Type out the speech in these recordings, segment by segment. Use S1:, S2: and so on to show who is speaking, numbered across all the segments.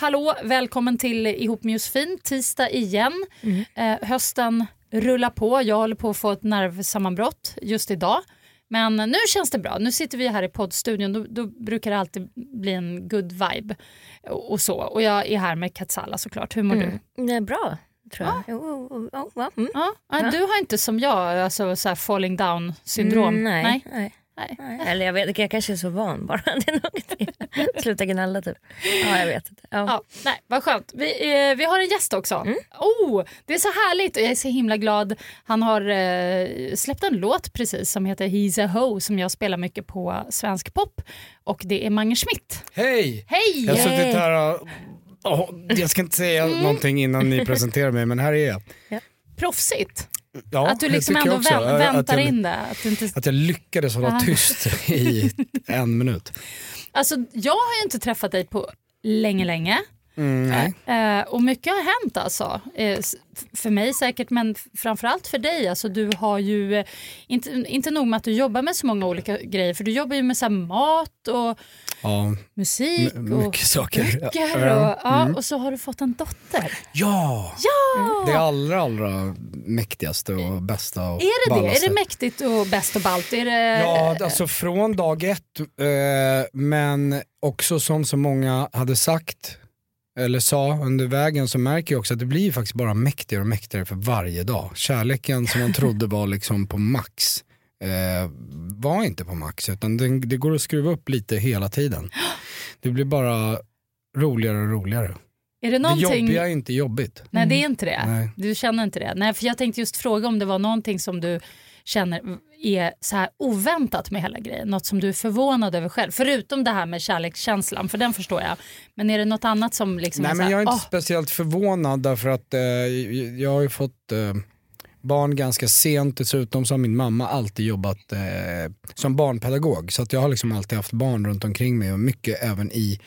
S1: Hallå, välkommen till Ihop med Josefin, tisdag igen. Eh, hösten rullar på, jag håller på att få ett nervsammanbrott just idag. Men nu känns det bra, nu sitter vi här i poddstudion, då, då brukar det alltid bli en good vibe. Och, och så. Och jag är här med Katsala såklart, hur mår du?
S2: Det är bra, tror jag. Mm.
S1: Ja, Du har inte som jag alltså, så falling down syndrom?
S2: Mm, nej,
S1: Nej.
S2: nej.
S1: Nej.
S2: nej. Eller jag vet, jag kanske är så van bara. Det är nog det. Sluta gnälla typ. Ja, jag vet inte. Ja.
S1: Ja, nej, vad skönt. Vi, eh, vi har en gäst också. Oh, det är så härligt och jag är så himla glad. Han har eh, släppt en låt precis som heter He's a Ho som jag spelar mycket på svensk pop. Och det är Mange Schmidt.
S3: Hej!
S1: Hej!
S3: Jag har suttit här och... åh, jag ska inte säga
S1: Mm.
S3: någonting innan ni presenterar mig, men här är jag.
S1: Proffsigt.
S3: Ja,
S1: att du liksom ändå vä- väntar
S3: jag,
S1: in det. Att inte...
S3: Att jag lyckades hålla
S1: Ja.
S3: tyst i en minut.
S1: Alltså, jag har ju inte träffat dig på länge, länge.
S3: Mm.
S1: Eh, och mycket har hänt alltså. Eh, för mig säkert, men framförallt för dig. Alltså, du har ju, eh, inte, inte nog med att du jobbar med så många olika grejer, för du jobbar ju med så mat och
S3: Ja,
S1: musik
S3: m-
S1: och
S3: saker.
S1: böcker. Och,
S3: Ja.
S1: ja,
S3: Mm.
S1: och så har du fått en dotter.
S3: ja!
S1: Ja!
S3: det allra, allra mäktigaste och bästa och
S1: Är det det?
S3: ballaste.
S1: Är det mäktigt och bäst och ballt? Är det...
S3: Ja, alltså från dag ett, eh, men också som så många hade sagt eller sa under vägen så märker jag också att det blir faktiskt bara mäktigare och mäktigare för varje dag. Kärleken som man trodde var liksom på max eh, var inte på max utan det, det går att skruva upp lite hela tiden. Det blir bara roligare och roligare.
S1: är det
S3: Det
S1: någonting...
S3: jobbiga är inte jobbigt.
S1: Nej, det är inte det.
S3: Nej.
S1: Du känner inte det. Nej, för jag tänkte just fråga om det var någonting som du känner är så här oväntat med hela grejen. Något som du är förvånad över själv. Förutom det här med kärlekskänslan, för den förstår jag. Men är det något annat som liksom
S3: Nej
S1: är
S3: men
S1: här,
S3: jag är inte
S1: "Åh,
S3: speciellt förvånad därför att eh, jag har ju fått eh, barn ganska sent dessutom så har min mamma alltid jobbat eh, som barnpedagog så att jag har liksom alltid haft barn runt omkring mig och mycket även i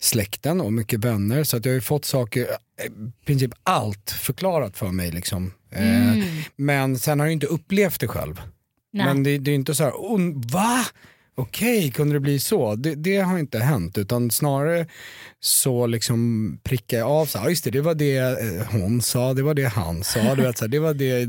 S3: släkten och mycket vänner så att jag har ju fått saker, eh, i princip allt förklarat för mig liksom. Eh, Men sen har jag inte upplevt det själv.
S1: Nej.
S3: Men det, det är inte så här, oh, va? Okej, kunde det bli så? Det, det har inte hänt utan snarare så liksom prickar jag av så här, just det, det var det eh, hon sa, det var det han sa, du vet, så här, det var det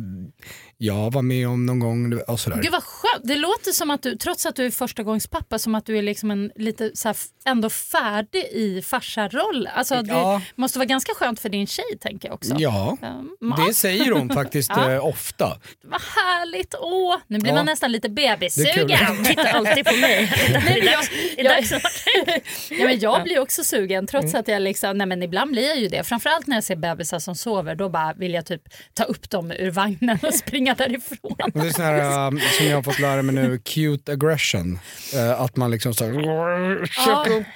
S3: jag var med om någon gång och sådär.
S1: Gud vad skönt. Det låter som att du, trots att du är första gångs pappa, som att du är liksom en lite så här, ändå färdig i farsaroll. Alltså, det
S3: Ja.
S1: måste vara ganska skönt för din tjej tänker jag också.
S3: Ja,
S1: Um,
S3: det säger hon faktiskt
S1: Ja.
S3: eh, ofta.
S1: Vad härligt. Åh, nu blir
S3: Ja.
S1: man nästan lite bebissugen.
S2: Titta alltid på mig.
S1: Nej, jag, jag, ja, men jag blir också sugen trots att jag liksom, nej men ibland blir jag ju det. Framförallt när jag ser bebisar som sover då bara vill jag typ ta upp dem ur vagnen och springa därifrån.
S3: Det är sån här, um, som jag har fått lära mig nu, cute aggression. Eh, att man liksom
S1: Ja.
S3: check upp.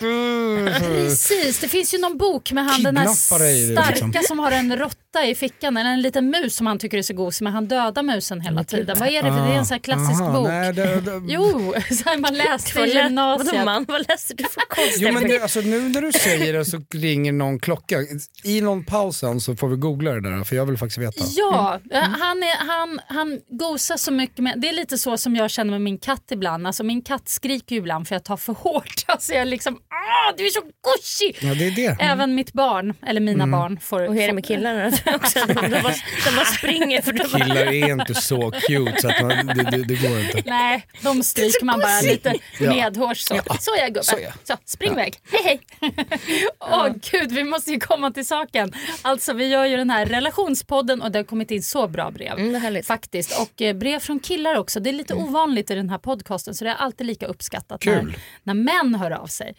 S1: Precis, det finns ju någon bok med han den här
S3: dig,
S1: starka
S3: liksom.
S1: som har en råtta i fickan eller en liten mus som han tycker är så gosig men han dödar musen hela tiden. Vad är det för det är en sån här klassisk
S3: Aha,
S1: bok.
S3: nej, det, det,
S1: Jo, så här man läste i gymnasiet.
S2: Vadå man, vad läser du för konstiga
S3: Jo men det, alltså, nu när du säger det så ringer någon klocka. I någon pausen så får vi googla det där för jag vill faktiskt veta.
S1: Ja, eh, han, är, han, han gosar så mycket med, det är lite så som jag känner med min katt ibland. Alltså min katt skriker ju ibland för jag tar för hårt. Alltså jag liksom, ah, du är så gosig!
S3: Ja det är det.
S1: Även mitt barn, eller mina barn får...
S2: Och hur är det med killarna också? De, de, bara, de bara springer för de bara,
S3: Killar är inte så cute så att man, det, det, det går inte.
S1: Nej, de stryker man bara lite
S3: Ja.
S1: medhårs så. Så ja gubben.
S3: Så
S1: Så,
S3: ja.
S1: spring iväg. Hej hej. Åh gud, vi måste ju komma till saken. Alltså vi gör ju den här relationspodden och det har kommit in så bra brev.
S2: Mm.
S1: Faktiskt. Och eh, brev från killar också. Det är lite ovanligt i den här podcasten så det är alltid lika uppskattat
S3: Kul.
S1: när, när män hör av sig.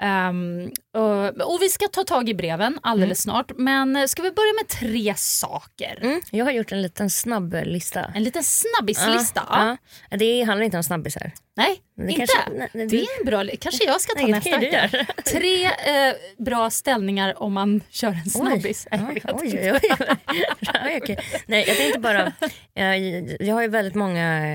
S1: Ehm, och, och vi ska ta tag i breven alldeles snart. Men eh, ska vi börja med tre saker?
S2: mm, jag har gjort en liten snabb lista.
S1: En liten snabbislista.
S2: Ja, ja. Det handlar inte om snabbisar.
S1: Nej,
S2: det
S1: inte.
S2: kanske- nej, nej,
S1: det är en bra... Kanske jag ska ta
S2: Nej,
S1: nästa vecka. Tre eh, bra ställningar om man kör en snabbis.
S2: Oj,
S1: jag
S2: oj,
S1: inte.
S2: oj, oj. Okej. Nej, jag tänkte bara, eh, jag har ju väldigt många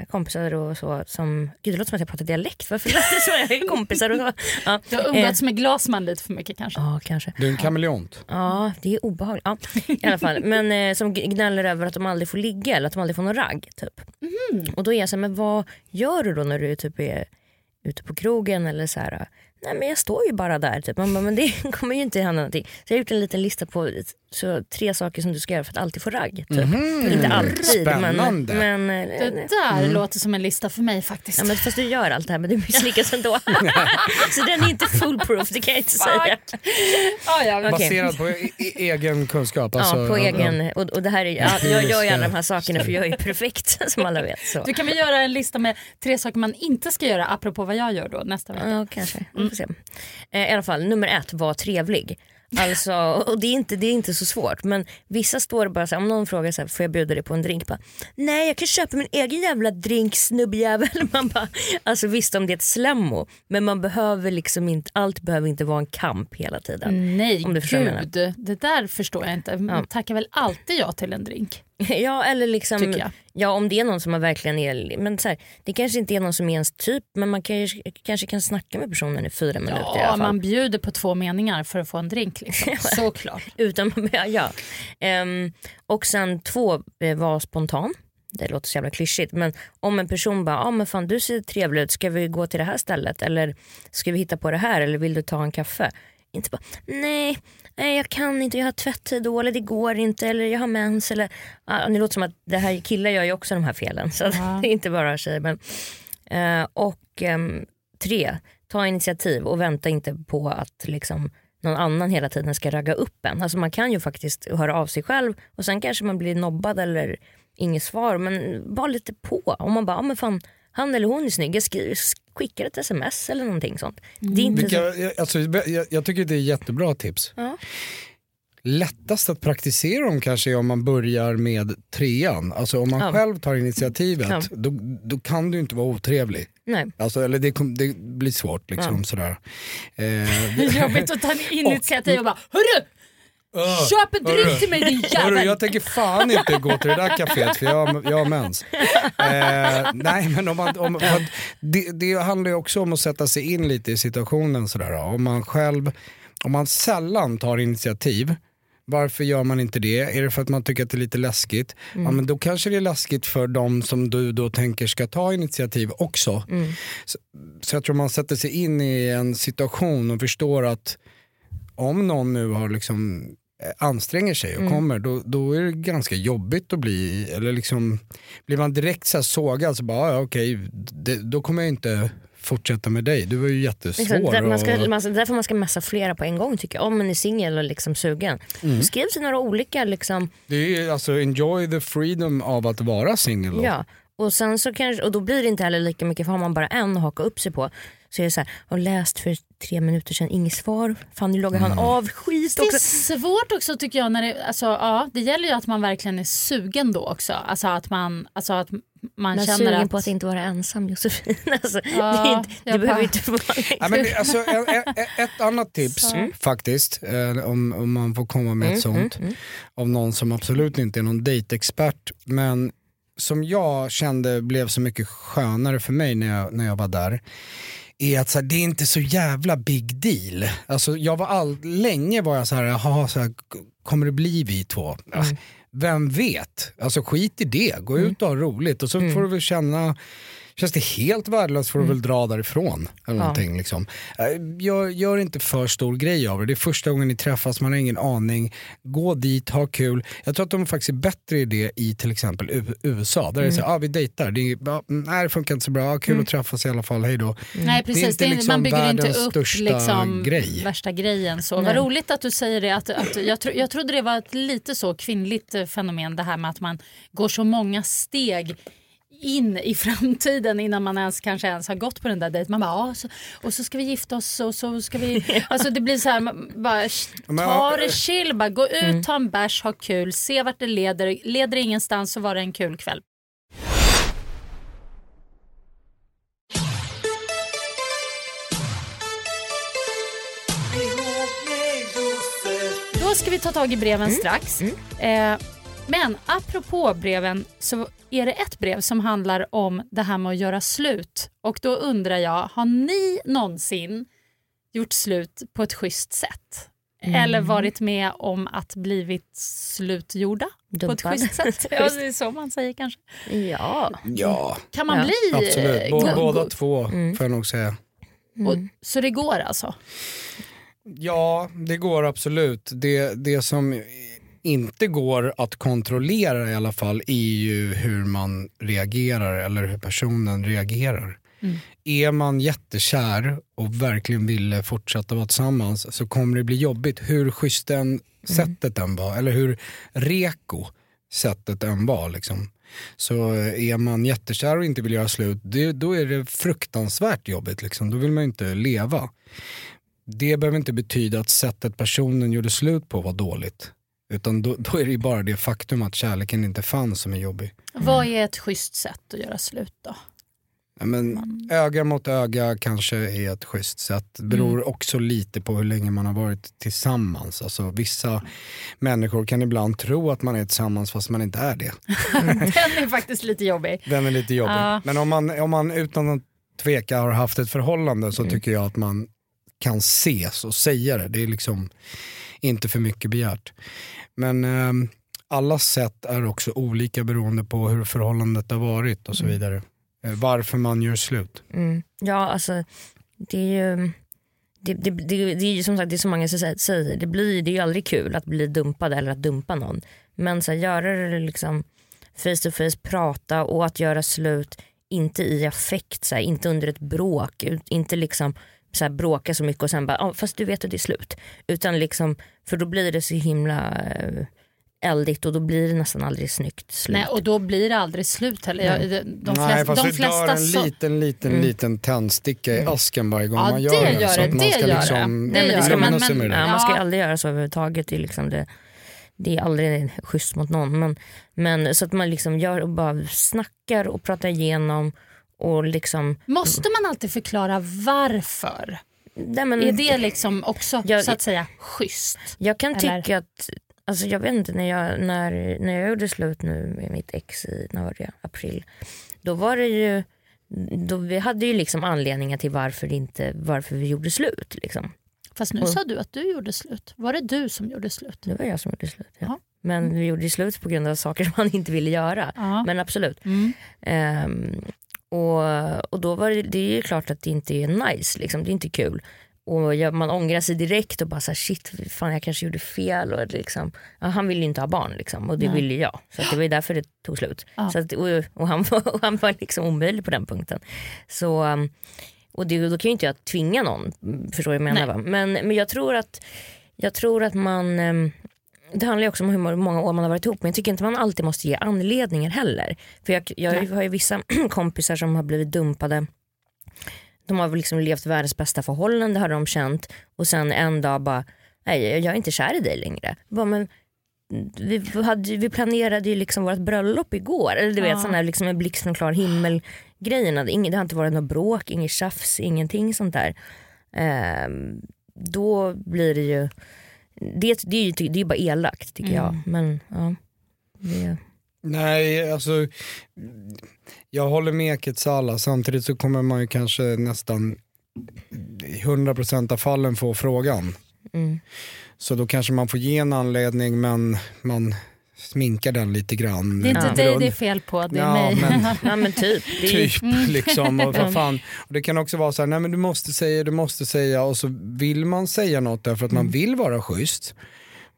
S2: eh, kompisar och så som, gud det låter som att jag pratar dialekt, varför låter det så? Jag har ju kompisar och så. Ja,
S1: Du har umgåtts med Glasman lite för mycket kanske.
S2: ja kanske.
S3: Du är en kameleont.
S2: Ja, det är obehagligt. Ja, I alla fall. Men eh, som gnäller över att de aldrig får ligga eller att de aldrig får någon ragg. Typ. Och då är jag så här, men vad gör du då när du typ är ute på krogen eller så här. Nej men jag står ju bara där. Typ. Man bara, men det kommer ju inte hända någonting. Så jag har gjort en liten lista på så, tre saker som du ska göra för att alltid få ragg. Typ. Inte alltid
S3: Spännande.
S2: men, men eh,
S1: Det där låter som en lista för mig faktiskt.
S2: Ja, men fast du gör allt det här men du misslyckas ändå. så den är inte foolproof, det kan jag inte säga.
S1: ja, ja,
S2: Okej.
S3: Baserat på e- e- egen kunskap. Alltså,
S2: ja, på
S3: ja,
S2: egen, och, och det här är, ja, jag gör ju alla de här sakerna för jag är perfekt som alla vet. Så.
S1: Du kan väl göra en lista med tre saker man inte ska göra apropå vad jag gör då nästa vecka.
S2: Ja, kanske. Vi får se. Eh, I alla fall, nummer ett, var trevlig. Alltså, och det är, inte, det är inte så svårt men vissa står bara så här, om någon frågar så här, får jag bjuda dig på en drink? Bara, Nej jag kan köpa min egen jävla drink snubbjävel. Man bara, alltså visst om det är ett slemmo men man behöver liksom inte, allt behöver inte vara en kamp hela tiden.
S1: Nej,
S2: Om du
S1: gud. Det där förstår jag inte. Man tackar väl alltid ja till en drink.
S2: Ja eller liksom, ja om det är någon som man verkligen är, men så här, det kanske inte är någon som är ens typ men man kan, kanske kan snacka med personen i fyra minuter i alla
S1: Ja,
S2: fall.
S1: man bjuder på två meningar för att få en drink. Liksom. Såklart.
S2: Utan, ja, ja. Ehm, och sen två, eh, var spontan. Det låter så jävla klyschigt men om en person bara, ah, men fan du ser trevlig ut, ska vi gå till det här stället eller ska vi hitta på det här eller vill du ta en kaffe? Inte bara, nej, nej jag kan inte, jag har tvättid då eller det går inte eller jag har mens eller, ah, det låter som att det här killar gör ju också de här felen så att det är inte bara tjejer. Men, eh, och ehm, tre, ta initiativ och vänta inte på att liksom någon annan hela tiden ska ragga upp en. Alltså man kan ju faktiskt höra av sig själv och sen kanske man blir nobbad eller inget svar men var lite på. Om man bara, ah, men fan han eller hon är snygg, jag skriver, skickar ett sms eller någonting sånt. Det är inte så...
S3: Vilka, jag- alltså, jag, jag tycker det är jättebra tips.
S2: Ja.
S3: Lättast att praktisera dem kanske är om man börjar med trean. Alltså om man
S2: Ja.
S3: själv tar initiativet
S2: Ja.
S3: då, då kan du inte vara otrevlig.
S2: Nej.
S3: Alltså, eller det, det blir svårt liksom sådär. Eh,
S1: Jobbigt att ta initiativ och bara Hörru! Köp en drink till mig din
S3: Hörru,
S1: jävel!
S3: jag tänker fan inte gå till det där kaféet för jag, jag har mens. Eh, nej men om man, om, det, det handlar ju också om att sätta sig in lite i situationen. Sådär, om, man själv, om man sällan tar initiativ, varför gör man inte det? Är det för att man tycker att det är lite läskigt? Ja, men då kanske det är läskigt för de som du då tänker ska ta initiativ också. Så, så jag tror man sätter sig in i en situation och förstår att om någon nu har liksom anstränger sig och kommer då, då är det ganska jobbigt att bli, eller liksom blir man direkt så här sågad så bara ja, okej, det, då kommer jag inte fortsätta med dig, du var ju jättesvår.
S2: Liksom, där, man ska,
S3: och,
S2: man, därför man ska messa flera på en gång tycker jag. Om man är singel och liksom sugen.
S3: Mm.
S2: Skriv sig några olika liksom,
S3: det är ju alltså enjoy the freedom av att vara singel.
S2: Ja, och, sen så kanske, och då blir det inte heller lika mycket för har man bara en att haka upp sig på så är det så här, har läst för tre minuter sedan, inget svar. Fan nu loggar han
S3: Mm.
S2: av, skit
S1: Det är
S2: också.
S1: svårt också tycker jag. När det, alltså, ja, det gäller ju att man verkligen är sugen då också. Alltså att man, alltså att man
S2: Men
S1: känner
S2: sugen
S1: att...
S2: på att inte vara ensam Josefin. Alltså,
S1: Ja,
S2: det, inte, det behöver
S1: bara-
S2: inte vara
S3: Ja, men, alltså, ett, ett, ett annat tips
S1: Så.
S3: faktiskt, eh, om, om man får komma med ett
S2: Mm,
S3: sånt, av någon som absolut inte är någon dejtexpert, men som jag kände blev så mycket skönare för mig när jag, när jag var där, är att så här, det är inte så jävla big deal. Alltså, jag var all, länge var jag så här, jaha, så här, kommer det bli vi två? Ah, Vem vet? Alltså skit i det, gå ut och ha roligt och så får du väl känna Känns det helt värdelöst får du väl dra därifrån. Eller
S2: Ja.
S3: någonting, liksom. Eh, Gör, gör inte för stor grej av det. Det är första gången ni träffas, man har ingen aning. Gå dit, ha kul. Jag tror att de faktiskt är bättre i det i till exempel U- USA. Där det är så här, ah, vi dejtar, det, är, ah, mm, nej, det funkar inte så bra, ah, kul att träffas i alla fall, hej då.
S1: Nej precis,
S3: inte
S1: det är
S3: liksom
S1: man bygger inte upp liksom,
S3: grej.
S1: värsta grejen. Så. Vad roligt att du säger det. Att, att jag, tro, jag trodde det var ett lite så kvinnligt eh, fenomen det här med att man går så många steg in i framtiden innan man ens kanske ens har gått på den där dejten. Man bara, ja, så, och så ska vi gifta oss och så ska vi... Alltså det blir så här, bara, ta det chill, bara gå ut, ta en bärs, ha kul, se vart det leder. Leder det ingenstans så var det en kul kväll. Då ska vi ta tag i breven strax. Eh, men apropå breven så är det ett brev som handlar om det här med att göra slut. Och då undrar jag, har ni någonsin gjort slut på ett schysst sätt? Eller varit med om att blivit slutgjorda på ett
S2: Dumpad.
S1: schysst sätt? Ja, det är så man säger kanske.
S2: Ja.
S3: Ja,
S1: Kan man
S2: Ja,
S1: bli...
S3: absolut.
S1: eh,
S3: Bå- båda två får jag nog säga.
S1: och, så det går alltså?
S3: Ja, det går absolut. Det, det som inte går att kontrollera i alla fall är ju hur man reagerar eller hur personen reagerar. Är man jättekär och verkligen vill fortsätta vara tillsammans så kommer det bli jobbigt hur schysst den sättet än var eller hur reko sättet än var. Liksom. Så är man jättekär och inte vill göra slut, det, då är det fruktansvärt jobbigt. Liksom. Då vill man inte leva. Det behöver inte betyda att sättet personen gjorde slut på var dåligt. Utan då, då är det ju bara det faktum att kärleken inte fanns som är jobbig.
S1: Vad är ett schysst sätt att göra slut då?
S3: Ja, Men öga mot öga kanske är ett schysst sätt. Det beror också lite på hur länge man har varit tillsammans. Alltså, vissa människor kan ibland tro att man är tillsammans fast man inte är det.
S1: Den är faktiskt lite jobbig.
S3: Den är lite jobbig.
S1: Ja.
S3: Men om man, om man utan att tveka har haft ett förhållande så tycker jag att man kan ses och säga det. Det är liksom inte för mycket begärt. Men ehm, alla sätt är också olika beroende på hur förhållandet har varit och så vidare. Eh, varför man gör slut.
S2: Mm. Ja, alltså det är ju det, det, det, det är ju som sagt det är så många som säger- det, blir, det är ju aldrig kul att bli dumpad eller att dumpa någon. Men så här, göra det liksom face to face, prata och att göra slut, inte i affekt, så här, inte under ett bråk, inte liksom så här, bråka så mycket och sen bara, ah, fast du vet att det är slut. Utan liksom, för då blir det så himla eh, eldigt och då blir det nästan aldrig snyggt slut.
S1: Nej, och då blir det aldrig slut heller. Jag, de, de flesta,
S3: Nej fast
S1: de
S3: det dör
S1: flesta
S3: en
S1: så...
S3: liten liten liten tändsticka i asken varje gång
S1: Ja,
S3: man
S1: det
S3: gör det. så
S1: det,
S3: att man
S1: det
S3: ska liksom
S1: det.
S2: Nej, men det ska man-
S3: med det.
S2: Ja, man ska
S1: Ja.
S2: aldrig göra så överhuvudtaget. Det är, liksom det, det är aldrig schysst mot någon. Men, men så att man liksom gör och bara snackar och pratar igenom och liksom...
S1: Måste man alltid förklara varför?
S2: Nej, men,
S1: Är det liksom också
S2: Jag-
S1: så att säga schysst?
S2: jag kan
S1: eller?
S2: tycka att, alltså jag vet inte när jag, när, när jag gjorde slut nu med mitt ex i när var det, april. Då var det ju, då vi hade ju liksom anledningar till varför, inte, varför vi gjorde slut. Liksom.
S1: Fast nu sa du att du gjorde slut. Var det du som gjorde slut?
S2: Det var jag som gjorde slut. Ja. Men vi gjorde slut på grund av saker som man inte ville göra.
S1: Ja.
S2: Men absolut.
S1: Mm.
S2: Ehm, och, och då var det, det är ju klart att det inte är nice, liksom. det är inte kul. Och jag, man ångrar sig direkt och bara så här, shit, fan jag kanske gjorde fel. Och liksom, ja, han ville ju inte ha barn liksom, och det
S1: Nej.
S2: ville jag. Så det var ju därför det tog slut.
S1: Ja.
S2: Så att, och, och, han var, och han var liksom omöjlig på den punkten. Så, um, och det, då kan ju inte jag tvinga någon, förstår du vad jag menar? Men, men jag tror att, jag tror att man um, det handlar ju också om hur många år man har varit ihop men jag tycker inte man alltid måste ge anledningar heller. För jag, jag har ju vissa kompisar som har blivit dumpade. De har liksom levt världens bästa förhållande har de känt och sen en dag bara, nej jag är inte kär i dig längre. Bara, men vi, hade, vi planerade ju liksom vårt bröllop igår. Eller du vet
S1: Ja.
S2: sån här liksom en blixt från klar himmel grejerna. Det, det har inte varit något bråk, inget tjafs, ingenting sånt där. Ehm, då blir det ju, det, det är ju det är ju bara elakt tycker jag. Men ja, det,
S3: Nej, alltså jag håller med Ketsala, samtidigt så kommer man ju kanske nästan i 100% av fallen få frågan.
S2: mm.
S3: Så då kanske man får ge en anledning men man sminkar den lite grann.
S1: Det är inte
S2: Ja.
S1: dig det är fel på, det är
S3: Ja,
S1: mig.
S3: men-
S2: ja men typ.
S3: Typ liksom. Och vad fan. Och det kan också vara så här, nej men du måste säga, du måste säga och så vill man säga något därför att man vill vara schysst.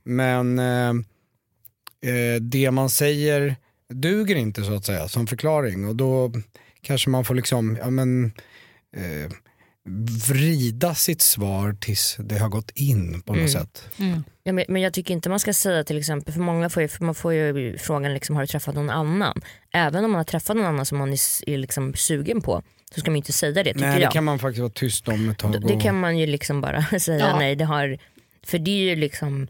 S3: Men eh, eh, det man säger duger inte så att säga som förklaring och då kanske man får liksom, ja men eh, vrida sitt svar tills det har gått in på något sätt.
S2: Ja, men, men jag tycker inte man ska säga till exempel, för många får ju, man får ju frågan liksom, har du träffat någon annan? Även om man har träffat någon annan som man är, är liksom sugen på så ska man inte säga det tycker
S3: Nej det
S2: jag.
S3: kan man faktiskt vara tyst om ett tag.
S2: D- det
S3: och-
S2: kan man ju liksom bara säga
S1: Ja.
S2: nej det har, för det är ju liksom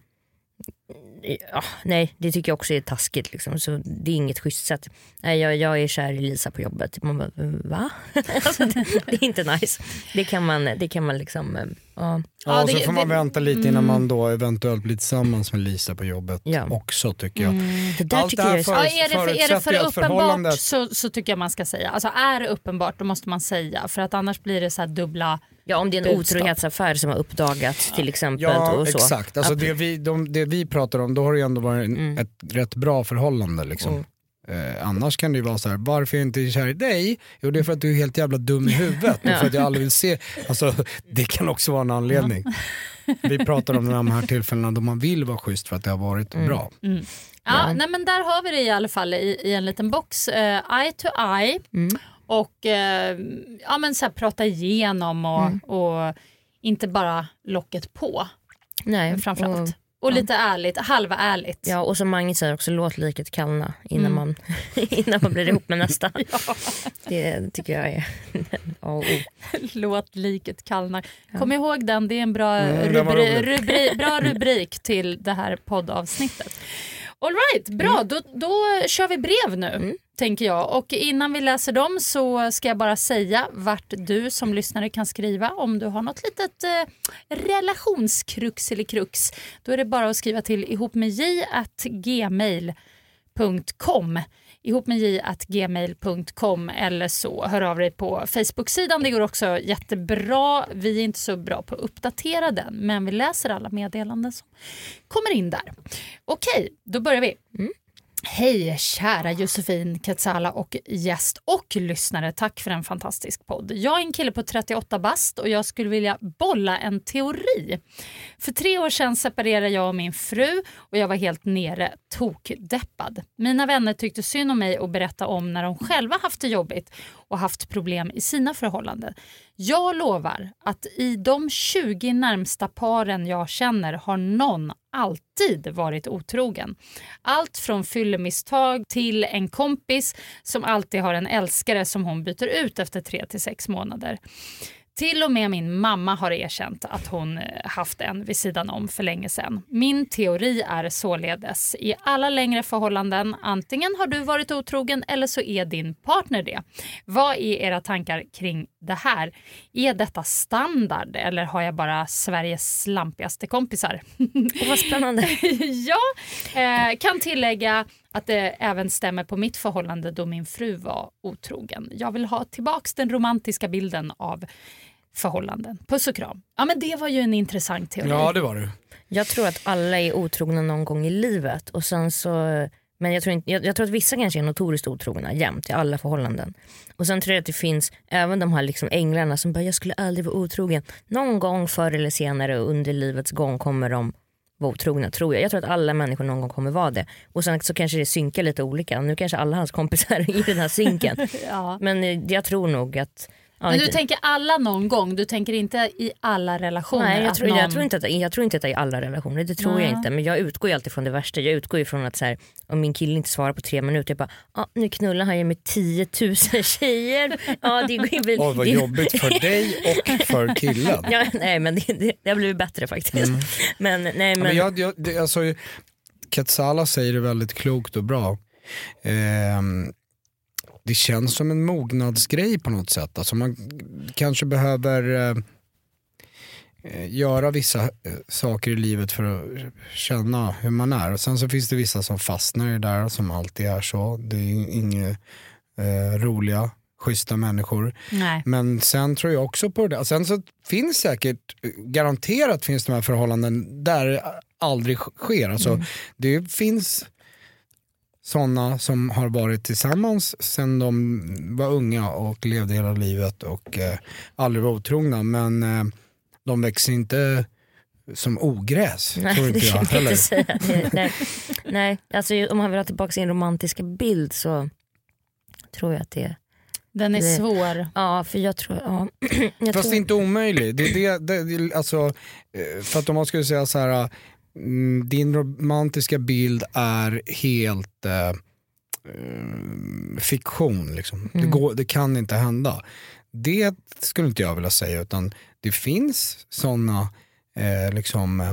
S2: Ja, nej det tycker jag också är taskigt liksom. så det är inget schysst sätt. Nej, jag, jag är kär i Lisa på jobbet. Man bara, va? alltså, det, det är inte nice. Det kan man, det kan man liksom, eh, ja.
S3: Ja, och så
S1: det-
S3: får man
S1: det-
S3: vänta lite innan man då eventuellt blir tillsammans med Lisa på jobbet
S2: Ja.
S3: också tycker jag.
S2: Det där
S3: Allt
S2: tycker
S3: det här
S2: jag är så,
S1: Ja, är, det för, är det för uppenbart så, så tycker jag man ska säga. Alltså är det uppenbart då måste man säga för att annars blir det så här dubbla...
S2: ja, om det är en
S1: budskap.
S2: otrohetsaffär som har uppdagats till exempel.
S3: Ja
S2: och så.
S3: exakt, alltså det, vi, de, det vi pratar om då har det ju ändå varit
S2: Mm.
S3: ett rätt bra förhållande. Liksom. Eh, annars kan det ju vara så här, varför är jag inte kär i dig? Jo det är för att du är helt jävla dum i huvudet och för att jag aldrig vill se, alltså, det kan också vara en anledning. Vi pratar om de här tillfällena då man vill vara schysst för att det har varit
S2: Mm.
S3: bra.
S1: Ja, Nej, men där har vi det i alla fall i, i en liten box. Eh, eye to eye.
S2: Mm.
S1: Och eh, ja, men så här, prata igenom och,
S2: Mm.
S1: och inte bara locket på
S2: Nej,
S1: framförallt.
S2: och-
S1: Och, lite ärligt, halva ärligt.
S2: Ja och som Magnus säger också, låt liket kallna innan,
S1: Mm.
S2: man, innan man blir ihop med nästa. Det tycker jag är A och O.
S1: Låt liket kallna. Kom ihåg den, det är en bra,
S3: Mm,
S1: rubri, rubri, bra rubrik till det här poddavsnittet. All right, bra.
S3: Mm.
S1: Då, då kör vi brev nu, tänker jag. Och innan vi läser dem så ska jag bara säga vart du som lyssnare kan skriva om du har något litet eh, relationskrux eller krux. Då är det bara att skriva till ihop ihop med jgmail.com gmail.com eller så hör av dig på Facebook-sidan. Det går också jättebra. Vi är inte så bra på att uppdatera den men vi läser alla meddelanden som kommer in där. Okej, då börjar vi. Mm. Hej kära Josefin Katsala och gäst och lyssnare. Tack för en fantastisk podd. Jag är en kille på 38 bast och jag skulle vilja bolla en teori. För tre år sedan separerade jag och min fru och jag var helt nere tokdeppad. Mina vänner tyckte synd om mig och berättade om när de själva haft det jobbigt och haft problem i sina förhållanden. Jag lovar att i de 20 närmsta paren jag känner har någon alltid varit otrogen. Allt från fyllemisstag till en kompis som alltid har en älskare som hon byter ut efter 3 till 6 månader. Till och med min mamma har erkänt att hon eh, haft en vid sidan om för länge sedan. Min teori är således, i alla längre förhållanden, antingen har du varit otrogen eller så är din partner det. Vad är era tankar kring det här? Är detta standard eller har jag bara Sveriges slampigaste kompisar?
S2: Och vad spännande.
S1: ja, eh, kan tillägga att det även stämmer på mitt förhållande då min fru var otrogen. Jag vill ha tillbaks den romantiska bilden av förhållanden. Puss och kram. Ja, men det var ju en intressant teori.
S3: Ja det var du.
S2: Jag tror att alla är otrogna någon gång i livet. Och sen så, men jag tror, inte, jag, jag tror att vissa kanske är notoriskt otrogna jämt i alla förhållanden. Och sen tror jag att det finns även de här liksom änglarna som bara jag skulle aldrig vara otrogen. Någon gång förr eller senare under livets gång kommer de vara otrogna tror jag. Jag tror att alla människor någon gång kommer vara det. Och sen så kanske det synkar lite olika. Nu kanske alla hans kompisar är i den här synken.
S1: Ja.
S2: Men eh, jag tror nog att
S1: Men du
S2: inte-
S1: tänker alla någon gång, du tänker inte i alla relationer?
S2: Nej, jag tror,
S1: någon...
S2: jag, tror inte att, jag tror inte att det är i alla relationer, det tror jag
S1: Nej.
S2: inte. Men jag utgår ju alltid från det värsta. Jag utgår ju från att så här, om min kille inte svarar på tre minuter, jag bara, ah, nu knullar han ju med 10 000 tjejer. Ja, det går väl,
S3: Oj vad
S2: det-
S3: jobbigt för dig och för killen.
S2: Ja, nej men det, det, det har blivit bättre faktiskt. Men, nej, men,
S3: Mm. Ja, Men jag, jag, det, alltså, Katsala säger det väldigt klokt och bra. Ehm, det känns som en mognadsgrej på något sätt. Alltså man kanske behöver eh, eh, göra vissa eh, saker i livet för att känna hur man är. Och sen så finns det vissa som fastnar i det där som alltid är så. Det är inga eh, roliga, schyssta människor.
S1: Nej.
S3: Men sen tror jag också på det. Sen så finns säkert, garanterat finns de här förhållanden där det aldrig sker. Alltså, Det finns sådana som har varit tillsammans sen de var unga och levde hela livet och eh, aldrig var otrogna. Men eh, de växer inte som ogräs, tror
S2: Nej,
S3: inte
S2: det
S3: jag
S2: kan jag
S3: heller.
S2: inte säga. Det- Nej, nej alltså, om man vill ha tillbaka sin romantiska bild så tror jag att det är...
S1: Den är
S2: Det-
S1: svår.
S2: Ja, för jag tror... Ja, jag
S3: Fast
S2: tror,
S3: inte omöjlig. Det, det, det, alltså, eh, för att om man skulle säga så här, din romantiska bild är helt eh, eh, fiktion. Liksom. Det, går, det kan inte hända. Det skulle inte jag vilja säga utan det finns sådana eh, liksom, eh,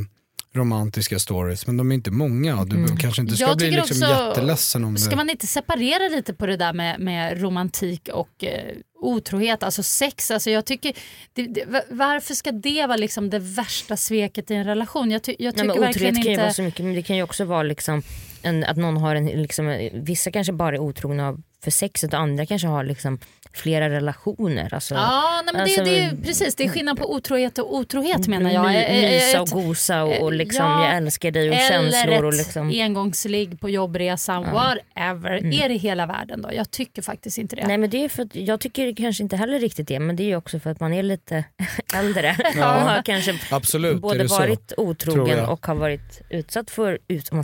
S3: romantiska stories men de är inte många och du kanske inte ska
S1: Jag
S3: bli liksom
S1: också-
S3: jätteledsen om
S1: Ska
S3: det.
S1: man inte separera lite på det där med, med romantik och eh, otrohet, alltså sex? Alltså jag tycker, det, det, va- varför ska det vara liksom det värsta sveket i en relation? Jag, ty, jag
S2: Nej,
S1: tycker
S2: men
S1: verkligen
S2: otrohet kan ju
S1: inte...
S2: vara så mycket men det kan ju också vara liksom en, att någon har en, liksom, vissa kanske bara är otrogna för sexet och andra kanske har liksom flera relationer. Alltså,
S1: Ja, nej, men
S2: Alltså,
S1: det, det, är, precis, det är skillnad på otrohet och otrohet menar jag.
S2: My, mysa och gosa och, och liksom,
S1: ja,
S2: jag älskar dig och
S1: Eller
S2: känslor. Och
S1: ett
S2: liksom,
S1: engångsligg på jobbresan, whatever. Är det hela världen då? Jag tycker faktiskt inte det.
S2: Nej men det är för att, jag tycker kanske inte heller riktigt det men det är ju också för att man är lite äldre och har kanske
S3: Absolut,
S2: både
S3: så?
S2: varit otrogen och har varit utsatt för, ut, man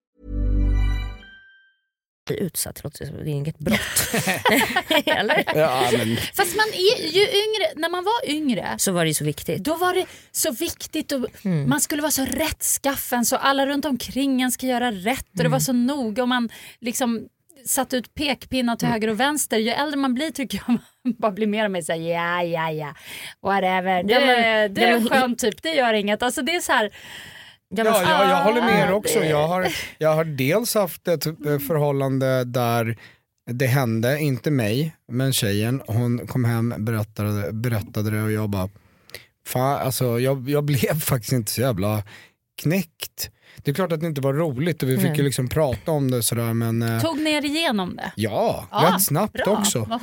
S2: Bli utsatt, det är inget brott. Eller?
S3: Ja, men,
S1: Fast man är ju yngre, när man var yngre
S2: Så var det så viktigt.
S1: då var det så viktigt och
S2: Mm.
S1: man skulle vara så rättskaffen så alla runt omkring en ska göra rätt och det var så noga och man liksom satt ut pekpinnar till höger och vänster. Ju äldre man blir tycker jag man bara blir mer och mer såhär ja ja ja whatever. Du,
S2: Ja, men-
S1: du är en
S2: men-
S1: skön typ, det gör inget. Alltså det är så här,
S2: Ja,
S3: Ja, jag, jag håller med er också. Jag har, jag har dels haft ett eh, förhållande där det hände, inte mig, men tjejen. Hon kom hem, berättade, berättade det och jag bara, fan, alltså, jag, jag blev faktiskt inte så jävla knäckt. Det är klart att det inte var roligt och vi fick
S2: Nej.
S3: ju liksom prata om det sådär men eh,
S1: tog ner igenom det.
S3: ja,
S1: Ja,
S3: rätt snabbt
S1: Bra,
S3: också.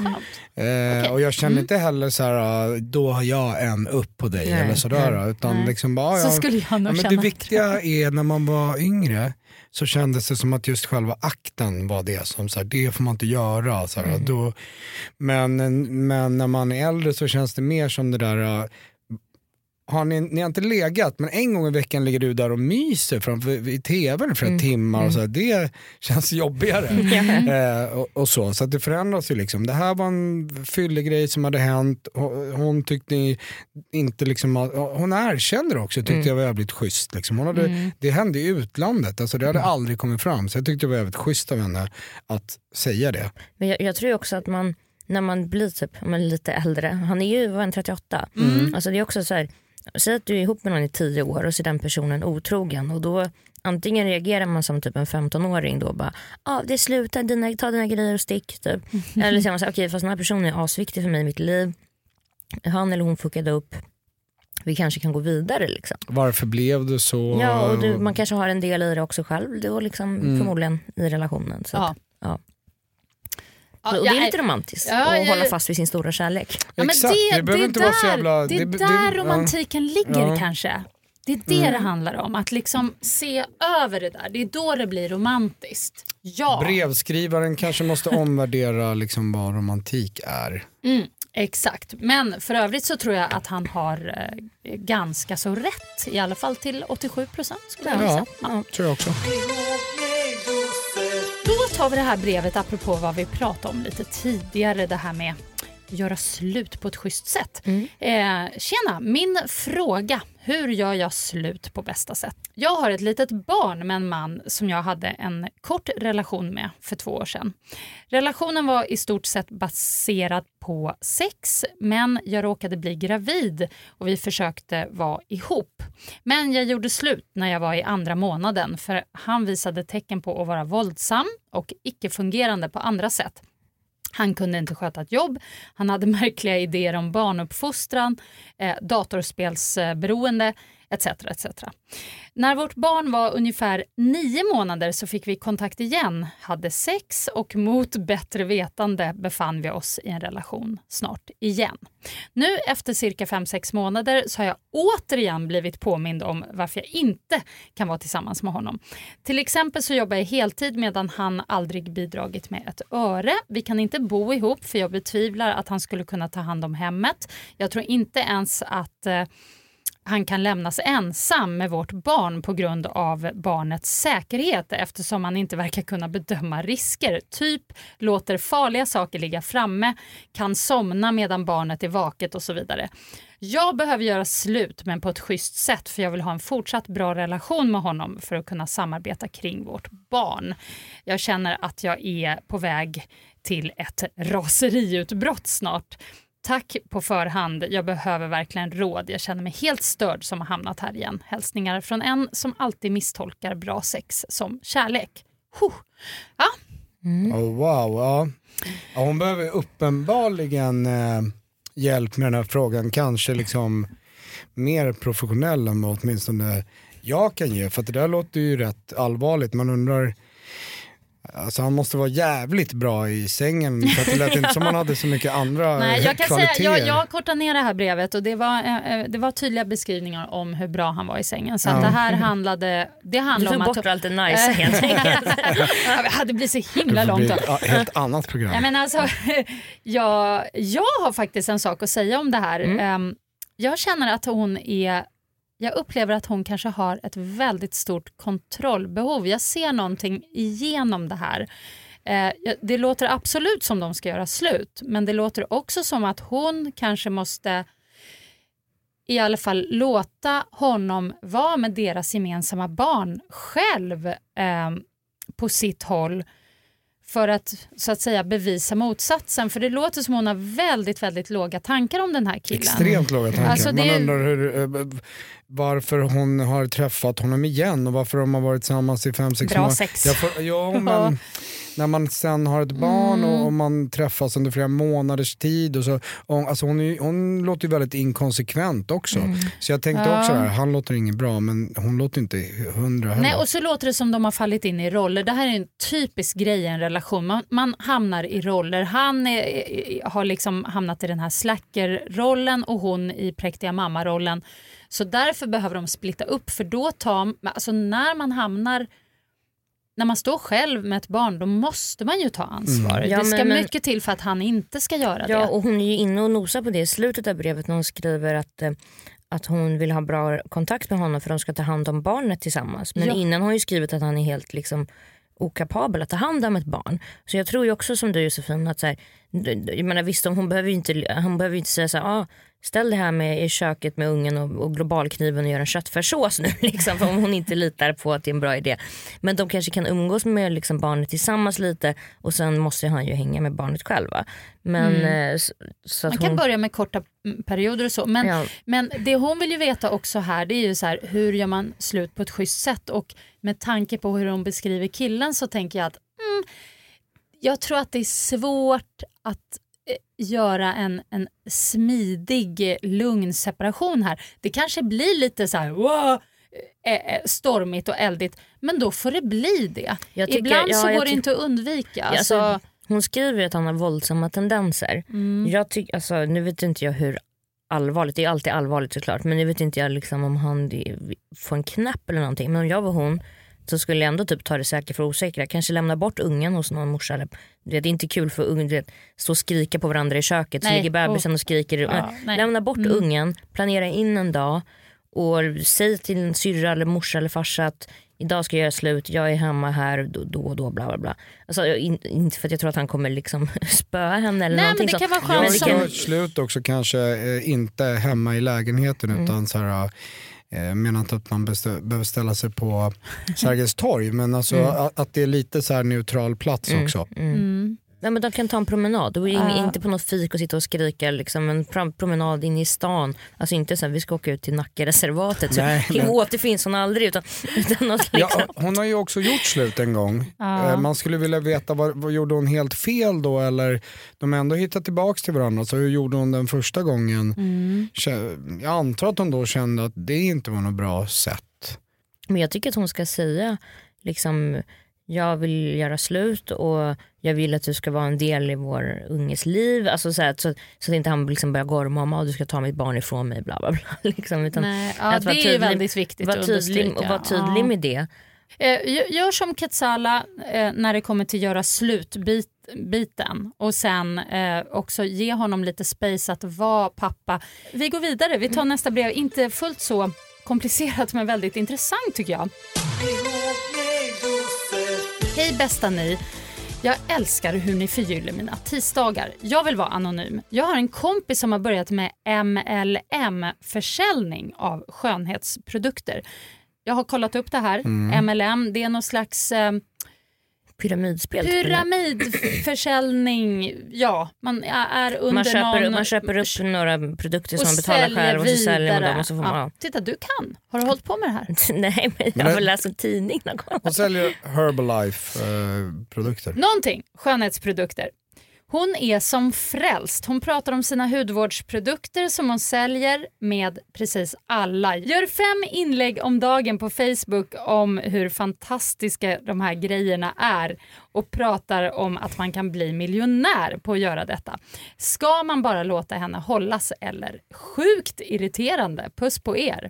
S3: Eh, Och jag känner inte heller så här, ah, då har jag en upp på dig
S2: Nej,
S3: eller sådär. Utan
S1: Nej.
S3: liksom bara,
S1: Så
S3: ja,
S1: skulle jag nog
S3: ja, men. Det viktiga är när man var yngre så kändes det som att just själva akten var det som, så här, det får man inte göra. Så här, då, men, men när man är äldre så känns det mer som det där, ah, har ni, ni har inte legat men en gång i veckan ligger du där och myser framför i tvn för
S2: Mm.
S3: timmar och så här, det känns jobbigare. eh, och, och så, så det förändras ju liksom. Det här var en fyllig grej som hade hänt, hon, tyckte inte liksom, hon erkände det också, tyckte
S2: Mm.
S3: jag var jävligt schysst. Liksom. Hon hade, Det hände i utlandet, alltså det hade
S2: Mm.
S3: aldrig kommit fram så jag tyckte det var jävligt schysst av henne att säga det.
S2: Men jag, jag tror också att man, när man blir typ, men lite äldre, han är ju var han, 38.
S3: Mm.
S2: Alltså det är också så här, säg att du är ihop med någon i 10 år och så är den personen otrogen och då antingen reagerar man som typ en 15-åring då bara ah, det slutar, dina, ta dina grejer och stick typ. Eller säger man så här, okej fast den här personen är asviktig för mig i mitt liv. Han eller hon fuckade upp. Vi kanske kan gå vidare liksom.
S3: Varför blev det så?
S2: Ja och du, man kanske har en del i det också själv då liksom förmodligen i relationen. Så
S1: Ja.
S2: att, ja.
S1: Ja,
S2: och det är lite romantiskt
S1: Ja,
S2: att hålla fast vid sin stora kärlek.
S1: Ja, men
S3: Exakt,
S1: det,
S3: det behöver
S1: det
S3: inte
S1: där,
S3: vara så jävla-
S1: Det är
S3: det-
S1: där
S3: det-
S1: romantiken ligger
S3: Ja.
S1: kanske. Det är det det handlar om. Att liksom se över det där. Det är då det blir romantiskt. Ja,
S3: Brevskrivaren kanske måste omvärdera liksom vad romantik är.
S1: mm, exakt. Men för övrigt så tror jag att han har eh, ganska så rätt. I alla fall till 87 procent skulle jag
S3: Ja,
S1: säga.
S3: tror jag också.
S1: Tar vi det här brevet apropå vad vi pratade om lite tidigare. Det här med göra slut på ett schysst sätt. Eh, tjena, min fråga. Hur gör jag slut på bästa sätt? Jag har ett litet barn med en man som jag hade en kort relation med för två år sedan. Relationen var i stort sett baserad på sex men jag råkade bli gravid och vi försökte vara ihop. Men jag gjorde slut när jag var i andra månaden för han visade tecken på att vara våldsam och icke-fungerande på andra sätt. Han kunde inte sköta ett jobb, han hade märkliga idéer om barnuppfostran, eh, datorspelsberoende etc. etc. När vårt barn var ungefär nio månader så fick vi kontakt igen, hade sex och mot bättre vetande befann vi oss i en relation snart igen. Nu efter cirka 5-6 månader så har jag återigen blivit påmind om varför jag inte kan vara tillsammans med honom. Till exempel så jobbar jag heltid medan han aldrig bidragit med ett öre. Vi kan inte bo ihop för jag betvivlar att han skulle kunna ta hand om hemmet. Jag tror inte ens att eh, han kan lämnas ensam med vårt barn på grund av barnets säkerhet eftersom han inte verkar kunna bedöma risker. Typ låter farliga saker ligga framme, kan somna medan barnet är vaket och så vidare. Jag behöver göra slut men på ett schysst sätt för jag vill ha en fortsatt bra relation med honom för att kunna samarbeta kring vårt barn. Jag känner att jag är på väg till ett raseriutbrott snart. Tack på förhand. Jag behöver verkligen råd. Jag känner mig helt störd som har hamnat här igen. Hälsningar från en som alltid misstolkar bra sex som kärlek. Huh. Ja,
S3: Oh, wow, ja. ja. Hon behöver uppenbarligen eh, hjälp med den här frågan, kanske liksom mer professionell än vad åtminstone jag kan ge. För att det där låter ju rätt allvarligt. Man undrar, alltså han måste vara jävligt bra i sängen för att det lät inte som han hade så mycket andra
S1: Nej, jag kan
S3: kvaliteter.
S1: säga, jag, jag kortar ner det här brevet och det var, eh, eh, det var tydliga beskrivningar om hur bra han var i sängen. Så att
S3: Ja.
S1: det här handlade, det
S2: Du
S1: handlar om
S2: tog
S1: att...
S2: bort allt det nice helt enkelt.
S1: Ja, det hade blivit så himla
S3: Det
S1: långt.
S3: bli
S1: då.
S3: ett helt annat program.
S1: Nej, men alltså, jag, jag har faktiskt en sak att säga om det här. Ehm, jag känner att hon är jag upplever att hon kanske har ett väldigt stort kontrollbehov. Jag ser någonting igenom det här. Eh, det låter absolut som de ska göra slut men det låter också som att hon kanske måste i alla fall låta honom vara med deras gemensamma barn själv eh, på sitt håll för att så att säga bevisa motsatsen. För det låter som hon har väldigt, väldigt låga tankar om den här killen.
S3: Extremt låga tankar.
S1: Alltså, det
S3: Man undrar hur, eh, varför hon har träffat honom igen och varför de har varit tillsammans i fem, sex
S1: Bra
S3: månader.
S1: sex.
S3: Jag får, ja, men när man sen har ett barn
S1: Mm.
S3: och, och man träffas under flera månaders tid. Och så, och, alltså hon, är, hon låter ju väldigt inkonsekvent också. Så jag tänkte
S1: Mm. Ja.
S3: också där, han låter inget bra men hon låter inte hundra heller.
S1: Nej, och så låter det som de har fallit in i roller. Det här är en typisk grej i en relation. Man, man hamnar i roller. Han är, är- har liksom hamnat i den här slacker-rollen och hon i präktiga mamma-rollen. Så därför behöver de splitta upp för då tar, alltså när man hamnar när man står själv med ett barn då måste man ju ta ansvar.
S2: Mm. Ja,
S1: det ska
S2: men-
S1: mycket till för att han inte ska göra
S2: Ja,
S1: det.
S2: och hon är ju inne och nosar på det i slutet av brevet när hon skriver att, eh, att hon vill ha bra kontakt med honom för de ska ta hand om barnet tillsammans. Men
S1: Ja.
S2: innan har hon ju skrivit att han är helt liksom okapabel att ta hand om ett barn. Så jag tror ju också som du Josefin att så här, jag menar, visst hon behöver ju inte, hon behöver inte säga så här, ah, ställ det här med i köket med ungen och, och globalkniven och gör en köttfärssås nu liksom, för om hon inte litar på att det är en bra idé. Men de kanske kan umgås med liksom, barnet tillsammans lite och sen måste han ju hänga med barnet själv. Men, eh, så, så
S1: Man kan
S2: hon,
S1: börja med korta mm, perioder och så. Men,
S2: Ja.
S1: men det hon vill ju veta också här det är ju så här, hur gör man slut på ett schysst sätt? Och med tanke på hur hon beskriver killen så tänker jag att mm, jag tror att det är svårt att göra en, en smidig, lugn separation här. Det kanske blir lite så här wow, eh, eh, stormigt och eldigt men då får det bli det.
S2: Tycker-
S1: Ibland
S2: ja,
S1: så går det inte att undvika. Alltså,
S2: alltså, hon skriver att han har våldsamma tendenser.
S1: mm.
S2: Jag tyck, alltså, nu vet inte jag hur allvarligt, det är alltid allvarligt såklart men nu vet inte jag liksom om han får en knapp eller någonting. Men om jag var hon så skulle jag ändå typ ta det säkra för osäkra. Kanske lämna bort ungen hos någon morsa. Eller, det är inte kul för ungen att stå och skrika på varandra i köket. Så
S1: Nej,
S2: ligger bebisen och skriker.
S1: Ja,
S2: lämna bort
S1: Mm.
S2: ungen, planera in en dag och säg till en syrra eller morsa eller farsa att idag ska jag göra slut, jag är hemma här då då och då. Bla, bla, bla. Alltså, in, inte för att jag tror att han kommer liksom spöa henne eller
S1: Nej,
S2: någonting
S1: men det
S2: sånt.
S1: kan vara
S3: Jag
S1: skönt
S3: gör ett slut också kanske eh, inte hemma i lägenheten
S2: Mm.
S3: utan så här, eh, menar inte att man behöver ställa sig på Sergels torg men alltså
S2: Mm.
S3: att, att det är lite så här neutral plats också.
S1: mm.
S2: Nej, men de kan ta en promenad, och
S1: Ja.
S2: inte på något fik och sitta och skrika. Liksom, en prom- promenad in i stan. Alltså inte så här, vi ska åka ut till Nackareservatet. Så
S3: Nej, nej.
S2: återfinns hon aldrig. Utan, utan något, liksom.
S3: Ja, hon har ju också gjort slut en gång.
S1: Ja.
S3: Eh, Man skulle vilja veta vad, vad gjorde hon helt fel då eller de har ändå hittat tillbaka till varandra så hur gjorde hon den första gången?
S1: Mm.
S3: Jag antar att hon då kände att det inte var något bra sätt.
S2: Men jag tycker att hon ska säga liksom, jag vill göra slut och jag vill att du ska vara en del i vår unges liv. Alltså så, här, så, så att inte han liksom börjar gorma om att du ska ta mitt barn ifrån mig. Bla, bla, bla. Liksom, utan
S1: Nej, ja,
S2: att
S1: det
S2: vara
S1: är
S2: tydlig-
S1: väldigt viktigt
S2: var
S1: att
S2: tydlig, och
S1: understryka.
S2: vara tydlig
S1: Ja.
S2: med det.
S1: Eh, gö- Gör som Ketsala eh, när det kommer till göra slut-biten och sen eh, också ge honom lite space att vara pappa. Vi går vidare, vi tar nästa brev. Inte fullt så komplicerat men väldigt intressant tycker jag. Hej bästa ni. Jag älskar hur ni förgyller mina tisdagar. Jag vill vara anonym. Jag har en kompis som har börjat med MLM-försäljning av skönhetsprodukter. Jag har kollat upp det här. MLM, det är någon slags eh,
S2: Pyramidspel.
S1: pyramidförsäljning. Ja, man är under
S2: Man köper,
S1: någon...
S2: man köper upp några produkter som man betalar själv och så säljer man dem. Och så får man,
S1: ja.
S2: ja.
S1: Titta, du kan. Har du hållit på med det här?
S2: Nej men jag har läst en tidning någon gång.
S3: Hon säljer Herbalife-produkter.
S1: Någonting, skönhetsprodukter. Hon är som frälst. Hon pratar om sina hudvårdsprodukter som hon säljer med precis alla. Gör fem inlägg om dagen på Facebook om hur fantastiska de här grejerna är och pratar om att man kan bli miljonär på att göra detta. Ska man bara låta henne hållas eller? Sjukt irriterande. Puss på er.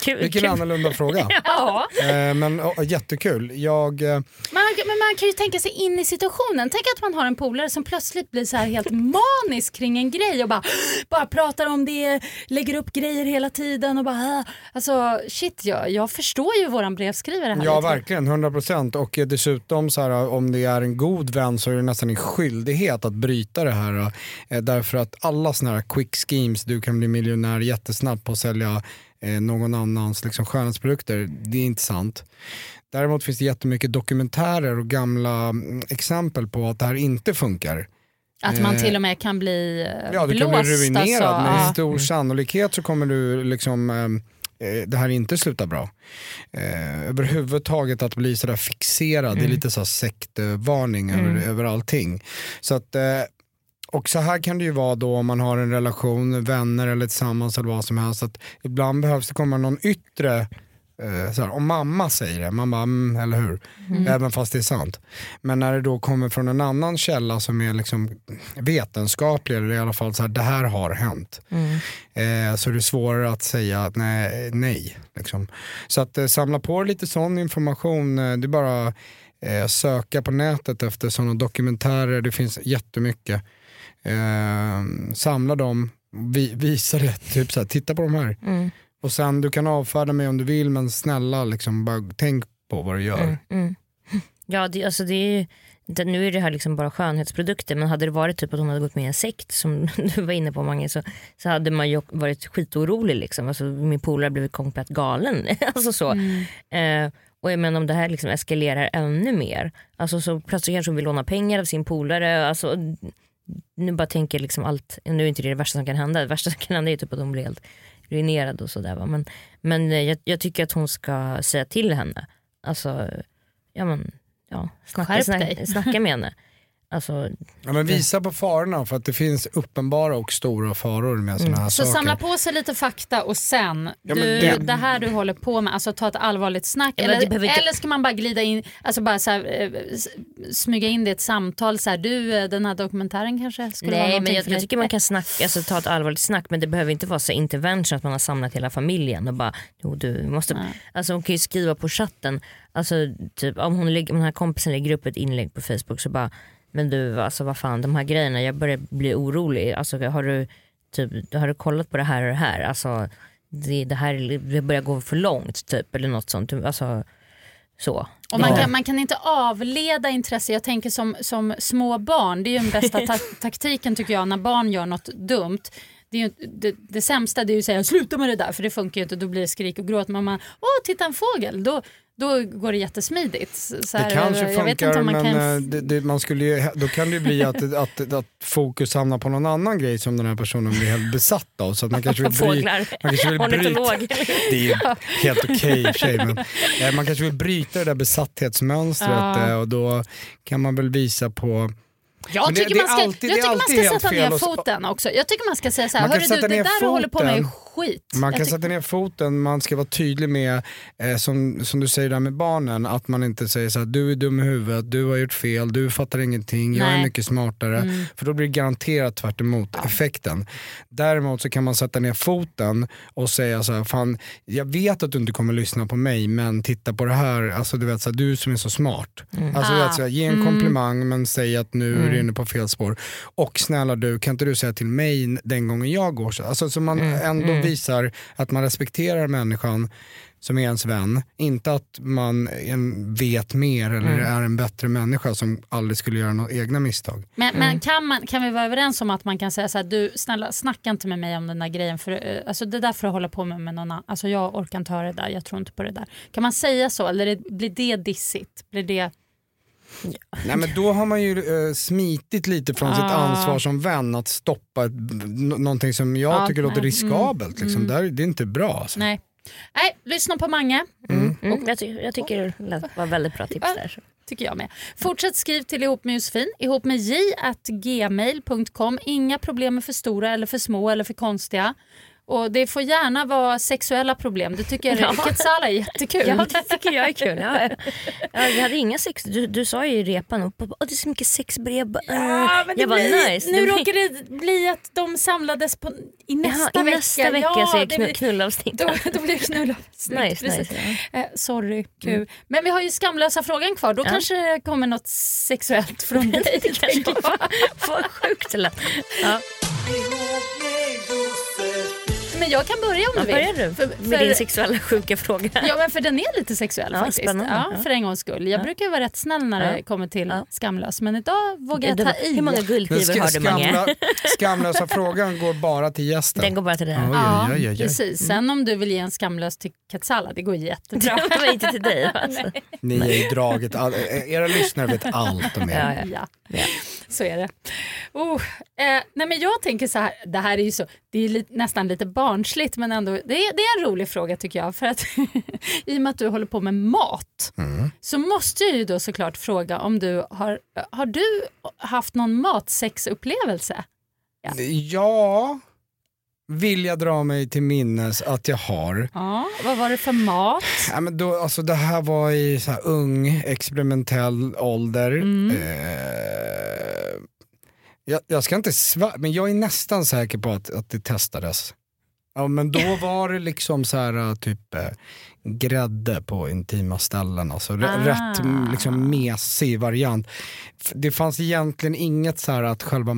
S2: Kul,
S3: Vilken
S2: kul.
S3: annorlunda fråga.
S1: Ja.
S3: Eh, men oh, jättekul. Jag, eh,
S1: Man, men man kan ju tänka sig in i situationen. Tänk att man har en polare som plötsligt blir så här helt manisk kring en grej och bara, bara pratar om det, lägger upp grejer hela tiden och bara... "Ah." Alltså shit, jag, jag förstår ju våran brevskrivare här.
S3: Ja verkligen, 100% och eh, dessutom så här, om det är en god vän så är det nästan en skyldighet att bryta det här. Därför att alla sådana här quick schemes, du kan bli miljonär jättesnabbt på att sälja eh, någon annans liksom, skönhetsprodukter, det är inte sant. Däremot finns det jättemycket dokumentärer och gamla mm, exempel på att det här inte funkar.
S1: Att man till och med kan bli eh,
S3: Ja, du
S1: blåst.
S3: kan bli ruinerad.
S1: alltså.
S3: Med
S1: Ja.
S3: stor sannolikhet så kommer du liksom eh, eh, det här inte sluta bra. Eh, överhuvudtaget att bli sådär fixerad, det är lite så här sektvarning över, över allting. Så att, eh, och så här kan det ju vara då om man har en relation, vänner eller tillsammans eller vad som helst. Att ibland behövs det komma någon yttre eh, så här, om mamma säger det, man bara, mm, eller hur?
S2: Mm.
S3: Även fast det är sant. Men när det då kommer från en annan källa som är liksom vetenskaplig, eller i alla fall så här, det här har hänt.
S2: Mm.
S3: Eh, så är det svårare att säga nej. nej liksom. Så att eh, samla på lite sån information, eh, det är bara eh, söka på nätet efter sådana dokumentärer, det finns jättemycket. Eh, samla dem, vi, visa det, typ så här, titta på de här.
S2: Mm.
S3: Och sen du kan avfärda mig om du vill men snälla liksom, bara tänk på vad du gör.
S2: Mm, mm. Ja, det, alltså det är ju, det, nu är det här liksom bara skönhetsprodukter men hade det varit typ att hon hade gått med i en sekt som du var inne på Mange så, så hade man ju varit skitorolig. Liksom. Alltså, min polare blev komplett galen. alltså så. Eh, och jag menar om det här liksom eskalerar ännu mer. Alltså, så plötsligt kanske hon vill låna pengar av sin polare. Alltså, nu bara tänker liksom allt, nu är inte det det värsta som kan hända. Det värsta som kan hända är typ att hon blir helt ruinerad och sådär. Men, men eh, jag, jag tycker att hon ska säga till henne. Alltså, ja men, ja, snacka, snacka, snacka med henne. Alltså,
S3: Ja, men visa på farorna för att det finns uppenbara och stora faror med sådana här
S1: Så
S3: saker.
S1: samla på sig lite fakta och sen,
S3: Ja,
S1: du, det...
S3: det-
S1: här du håller på med, alltså ta ett allvarligt snack.
S2: Ja,
S1: eller,
S2: behöver
S1: eller ska man bara glida in, alltså bara så här, eh, smyga in det i ett samtal. Så här, du, eh, den här dokumentären kanske skulle vara
S2: nej
S1: någonting
S2: men jag,
S1: för
S2: jag tycker man kan snacka, alltså, ta ett allvarligt snack men det behöver inte vara så intervention att man har samlat hela familjen och bara jo, du måste, alltså, hon kan ju skriva på chatten, alltså, typ, om, hon, lägger- om den här kompisen lägger upp ett inlägg på Facebook så bara men du alltså vad fan de här grejerna jag börjar bli orolig, alltså, har, du, typ, har du kollat på det här och det här? Alltså, det, det här det börjar gå för långt typ eller något sånt. Alltså, så.
S1: Och man, kan, man kan inte avleda intresse. Jag tänker som, som små barn, det är ju den bästa ta taktiken tycker jag när barn gör något dumt. Det, är ju, det, det sämsta det är ju att säga sluta med det där för det funkar ju inte. Då blir det skrik och gråt. Men man, åh titta en fågel, då, då går det jättesmidigt. Så här,
S3: Det kanske
S1: jag
S3: funkar
S1: man
S3: men
S1: kan...
S3: eh, det, det, man skulle ju, då kan det ju bli att, att, att fokus hamnar på någon annan grej som den här personen blir helt besatt av. Så att man kanske vill, bry,
S2: Fåglar.
S3: man kanske vill bryta. Det är ju helt okej i och för sig men eh, man kanske vill bryta det där besatthetsmönstret
S1: Ja.
S3: eh, och då kan man väl visa på
S1: Jag
S3: Men
S1: tycker
S3: det
S1: man ska,
S3: alltid-
S1: jag
S3: det är
S1: tycker man
S3: alltid
S1: ska
S3: helt
S1: sätta ner foten också. Jag tycker man ska säga så här,
S3: Man
S1: hörru du, det där du håller på med är. Skit.
S3: Man
S1: Jag
S3: kan sätta ner foten, man ska vara tydlig med, eh, som, som du säger där med barnen, att man inte säger så här, du är dum i huvudet, du har gjort fel, du fattar ingenting, jag är mycket smartare.
S1: Mm.
S3: För då blir det garanterat tvärt emot effekten. Däremot så kan man sätta ner foten och säga så här, fan jag vet att du inte kommer lyssna på mig men titta på det här, alltså du vet så här, du som är så smart. Alltså, du
S1: Ah.
S3: vet, så här, ge en
S1: Mm.
S3: komplimang men säg att nu är du inne på fel spår. Och snälla du, kan inte du säga till mig den gången jag går så? Alltså, så man ändå visar att man respekterar människan som är ens vän. Inte att man en, vet mer eller är en bättre människa som aldrig skulle göra några egna misstag.
S1: Men, men kan, man, kan vi vara överens om att man kan säga så här, du snälla snacka inte med mig om den där grejen för eh, alltså, det där får du hålla på med med någon annan. Alltså jag orkar inte höra det där, jag tror inte på det där. Kan man säga så eller blir det dissigt? Blir det...
S3: Nej men då har man ju eh, smitit lite från sitt
S1: Ah.
S3: ansvar som vän att stoppa någonting som jag
S1: Ja,
S3: tycker låter riskabelt. Liksom. Där, det är inte bra. Alltså.
S1: Nej. Nej, lyssna på Mange.
S2: Mm, jag, ty- jag tycker det var väldigt bra tips där.
S1: tycker jag med. Fortsätt skriv till ihop med Josefin, ihop med j gmail.com. Inga problem är för stora eller för små eller för konstiga. Och Det får gärna vara sexuella problem. Det tycker jag
S2: Ja.
S1: Quetzala är jättekul.
S2: Ja det tycker jag är kul. Ja, ja, vi hade inga sex, du, du sa ju i repan, och, det är så mycket sexbrev.
S1: Ja, men det
S2: jag bara
S1: blir,
S2: nice.
S1: Nu
S2: det blir-
S1: råkar det bli att de samlades på, i nästa
S2: Jaha, i
S1: vecka.
S2: nästa vecka
S1: ja,
S2: så är knull,
S1: blir-
S2: knullavsnitt.
S1: Då, då blir det knullavsnitt.
S2: Nice,
S1: precis.
S2: nice, ja.
S1: Eh, sorry, kul. Men vi har ju skamlösa frågan kvar. Då
S2: Ja.
S1: kanske det kommer något sexuellt från dig.
S2: Det kanske var, var sjukt lätt.
S1: Men jag kan börja om
S2: Ja,
S1: du vill.
S2: börjar du
S1: För,
S2: med
S1: för,
S2: din sexuella sjuka fråga?
S1: Ja men för den är lite sexuell
S2: Ja,
S1: faktiskt.
S2: spännande.
S1: Ja, för en gångs skull. Jag
S2: Ja.
S1: brukar ju vara rätt snäll när det
S2: Ja.
S1: kommer till
S2: Ja.
S1: skamlös men idag vågar jag ta i.
S2: Hur många guldskivor har du Mange?
S3: skamlösa frågan går bara till gästen.
S2: Den går bara till dig.
S1: Ja, precis. Sen om du vill ge en skamlös till Katsala, det går jättebra.
S2: Det var inte till dig. Alltså.
S3: Ni har ju all, eh, era lyssnare vet allt om er.
S2: Ja, ja.
S1: Ja,
S2: Ja.
S1: så är det. Oh, eh, nej men jag tänker så här, det här är ju så, det är li, nästan lite barnsligt men ändå, det är, det är en rolig fråga tycker jag. För att i och med att du håller på med mat så måste jag ju då såklart fråga om du har, har du haft någon matsexupplevelse?
S3: Ja, vill jag dra mig till minnes att jag har.
S1: Ja, vad var det för mat?
S3: Ja, men då, alltså, det här var i så här ung experimentell ålder. Eh, jag, jag ska inte svära, men jag är nästan säker på att, att det testades. Ja, men då var det liksom så här typ eh, grädde på intima ställen. Alltså,
S1: Ah.
S3: Rätt mm, liksom, mesig variant. Det fanns egentligen inget så här att själva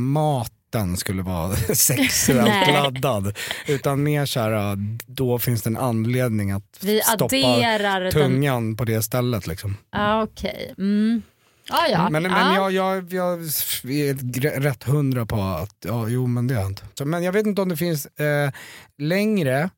S3: maten skulle vara sexuellt laddad. Utan mer så här, då finns det en anledning att
S1: Vi
S3: stoppa
S1: adderar den...
S3: tungan på det stället. Liksom.
S1: Ah, Okej. Mm. Ah, ja.
S3: Men, men
S1: ah.
S3: jag, jag, jag är rätt hundra på att, ja jo men det har hänt. Men jag vet inte om det finns eh, längre,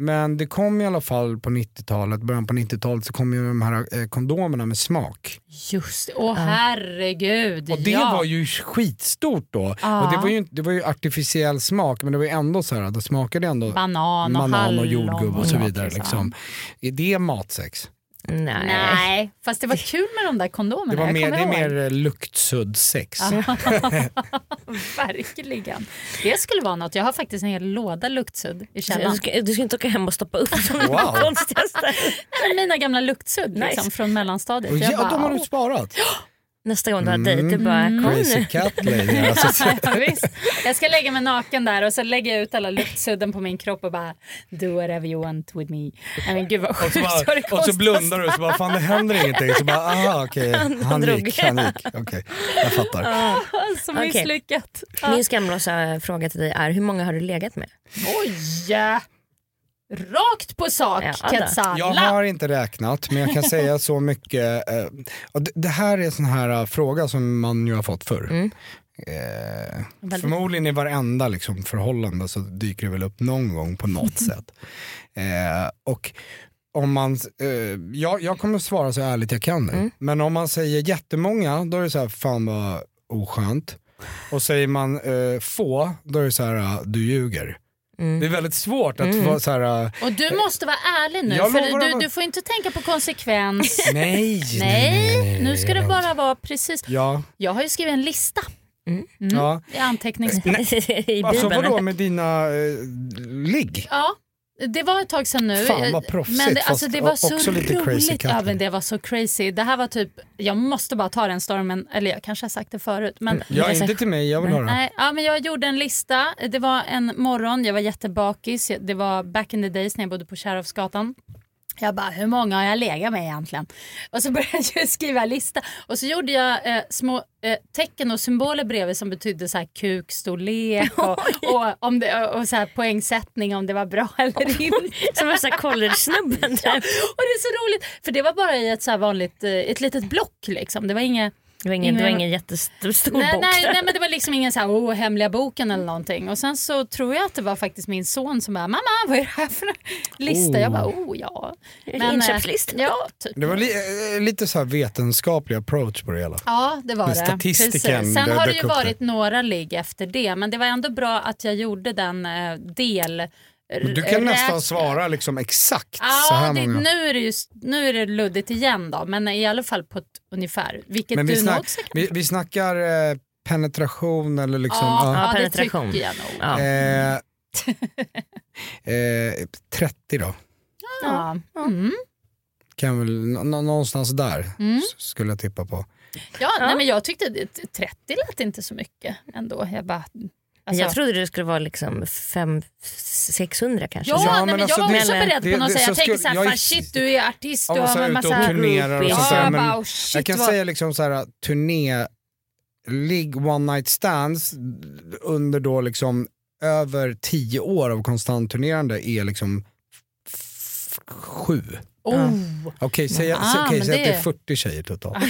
S3: men det kom i alla fall på 90-talet, början på 90-talet så kom ju de här eh, kondomerna med smak.
S1: Just. Åh herregud.
S3: Och det
S1: ja.
S3: var ju skitstort då. Och det, var ju, det var ju artificiell smak men det var ju ändå så här, det smakade ändå
S1: Banan och
S3: banan och jordgubb och så vidare. Liksom. Är det matsex?
S2: Nej.
S1: Nej, fast det var kul med de där kondomerna.
S3: Det, var mer, det är mer eh, luktsudd-sex.
S1: Verkligen. Det skulle vara något. Jag har faktiskt en hel låda luktsudd i
S2: Du
S1: källaren.
S2: ska, du ska inte åka hem och stoppa upp som
S3: Wow.
S2: konstigaste.
S1: Mina gamla luktsudd
S2: Nice.
S1: liksom, från mellanstadiet.
S3: Och
S1: Jag
S3: ja,
S1: bara,
S3: de har du sparat.
S2: Nästa gång du har dejt, du bara kom
S3: Crazy
S2: nu.
S3: cat lady. Alltså,
S1: Ja, visst. Jag ska lägga mig naken där och så lägger jag ut alla luktsudden på min kropp och bara do whatever you want with me. Nej, men gud vad
S3: och,
S1: sjukt.
S3: så
S1: det
S3: bara, och så blundar du och så bara, fan det händer ingenting. Så bara, aha okej, han
S2: drog.
S3: gick, han gick. Okej, jag fattar.
S1: Så
S2: Okej.
S1: misslyckat. Ja.
S2: Min skamlösa fråga till dig är hur många har du legat med?
S1: Oj! Rakt på sak,
S2: Ja, då.
S1: Quetzala.
S3: Jag har inte räknat men jag kan säga så mycket. Eh, och det, det här är en sån här eh, fråga som man ju har fått förr.
S2: Mm.
S3: Eh, förmodligen i varenda liksom, förhållande så dyker det väl upp någon gång på något sätt. Eh, och om man, eh, jag, jag kommer svara så ärligt jag kan nu.
S2: Mm.
S3: Men om man säger jättemånga då är det så här, fan vad oskönt. Och säger man eh, få då är det så här, du ljuger.
S2: Mm.
S3: Det är väldigt svårt att vara så här, eh,
S1: Och du måste vara ärlig nu
S3: Jag
S1: för du, du får inte tänka på konsekvens.
S3: nej,
S1: Nej, nu ska det
S3: nej.
S1: bara vara precis.
S3: Ja,
S1: Jag har ju skrivit en lista
S3: ja.
S1: i antecknings...
S2: I
S3: Alltså
S2: Bibeln.
S3: vadå med dina eh, ligg?
S1: Ja, det var ett tag sedan nu.
S3: Fan, vad proffsigt,
S1: men det, alltså, det var så roligt. Ja, men det var så crazy. Det här var typ, jag måste bara ta den stormen, eller jag kanske har sagt det förut. Men,
S3: Ja, inte till mig, jag vill höra.
S1: Nej, ja, men jag gjorde en lista. Det var en morgon, jag var jättebakis. Det var back in the days när jag bodde på Kärrhovsgatan. Jag bara, hur många har jag legat med egentligen? Och så började jag skriva lista. Och så gjorde jag eh, små eh, tecken och symboler bredvid som betydde så här kukstorlek och, och, om det, och så här poängsättning om det var bra eller inte.
S2: Som en college-snubben. typ.
S1: Ja, och det är så roligt för det var bara i ett så vanligt, eh, ett litet block liksom. Det var inget
S2: Det var ingen, det var ingen jättestor
S1: Nej,
S2: bok.
S1: nej, nej men det var liksom ingen så här, oh, hemliga boken eller någonting. Och sen så tror jag att det var faktiskt min son som bara, mamma vad är det här för lista? Jag bara, oh ja. eh,
S2: Inköpslista.
S1: Ja, typ.
S3: Det var li eh, lite så här vetenskaplig approach på det hela.
S1: Ja, det var
S3: Men
S1: det.
S3: statistiken,
S1: Precis. Sen har det ju varit några ligg efter det, men det var ändå bra att jag gjorde den eh, del...
S3: Men du kan nästan
S1: räkna-
S3: svara liksom exakt så
S1: Ja,
S3: här
S1: det,
S3: många.
S1: nu, är det just, nu är det luddigt igen då, men i alla fall på ett ungefär. Vilket
S3: Men vi,
S1: du
S3: snack,
S1: också kan.
S3: vi, vi snackar eh, penetration eller liksom...
S1: ja,
S3: ja.
S1: ja, det
S2: penetration.
S1: tycker jag nog.
S2: Ja.
S3: Eh, eh, 30 då,
S1: Ja. Mm.
S3: kan väl, nå- nå- någonstans där
S1: Mm.
S3: skulle jag tippa på.
S1: Ja, Nej, men jag tyckte det- 30 lät inte så mycket ändå. Jag bara... Alltså,
S2: Jag trodde det skulle vara liksom 500-600 kanske.
S1: Ja,
S3: Ja, men
S1: men
S3: alltså
S1: jag var också
S2: det-
S1: beredd på
S3: det-
S1: något
S3: det-
S1: sätt.
S3: så
S1: Jag
S3: skulle-
S1: såhär,
S3: jag
S1: fan shit du är artist, du har
S3: så
S1: en massa...
S3: och turnerar och sånt
S1: Ja,
S3: men
S1: bara, oh, shit,
S3: Jag kan
S1: vad-
S3: säga liksom så här turné, ligg one night stands under då liksom över 10 år av konstant turnerande är liksom sju.
S1: Oh,
S3: Okej, säg,
S1: Ah,
S3: säg, okej,
S1: men
S3: säg att det är
S1: det-
S3: 40 tjejer totalt.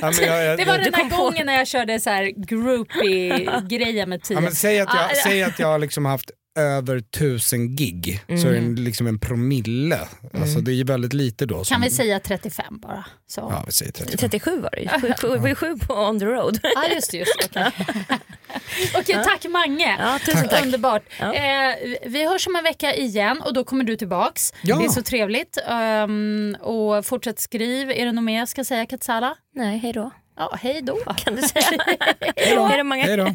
S3: Ja, men jag, jag,
S1: Det var den där gången när jag körde så här groupie-grejen med tio.
S3: ja, men säg att jag,
S1: Ah,
S3: säg att jag har liksom haft över tusen gig, så är det liksom en promille. Alltså, det är ju väldigt lite då.
S1: Kan vi säga 35 bara? Så.
S3: Ja, vi säger 35.
S2: 37 var det ju. Sju- sju- Det var ju sju på on the road.
S1: Ja just det, just. Okej, Okej, tack Mange.
S2: Ja, tusen tack.
S1: Underbart.
S2: Ja.
S1: Eh, vi hörs om en vecka igen och då kommer du tillbaks.
S3: Ja.
S1: Det är så trevligt. Um, och fortsätt skriv. Är det något mer jag ska säga Katsala?
S2: Nej, hej då.
S1: Ja, hej då.
S2: Kan du säga? då.
S3: Hej då.